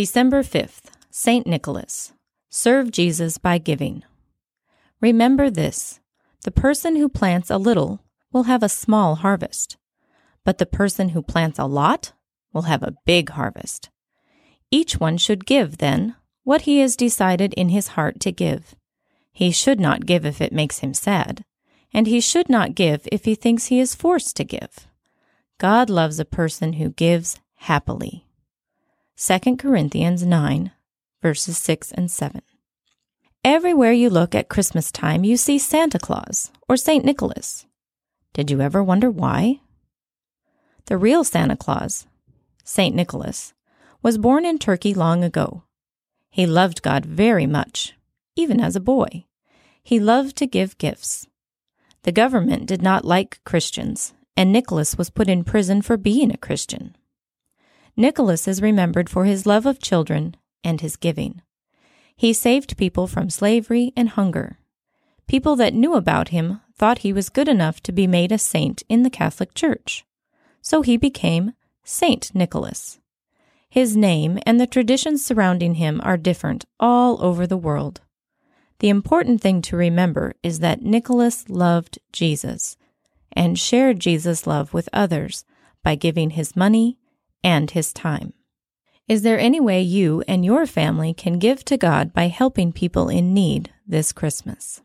December 5th, St. Nicholas. Serve Jesus by giving. Remember this the person who plants a little will have a small harvest, but the person who plants a lot will have a big harvest. Each one should give, then, what he has decided in his heart to give. He should not give if it makes him sad, and he should not give if he thinks he is forced to give. God loves a person who gives happily. 2 Corinthians 9, verses 6 and 7. Everywhere you look at Christmas time, you see Santa Claus or St. Nicholas. Did you ever wonder why? The real Santa Claus, St. Nicholas, was born in Turkey long ago. He loved God very much, even as a boy. He loved to give gifts. The government did not like Christians, and Nicholas was put in prison for being a Christian. Nicholas is remembered for his love of children and his giving. He saved people from slavery and hunger. People that knew about him thought he was good enough to be made a saint in the Catholic Church. So he became Saint Nicholas. His name and the traditions surrounding him are different all over the world. The important thing to remember is that Nicholas loved Jesus and shared Jesus' love with others by giving his money and his time. Is there any way you and your family can give to God by helping people in need this Christmas?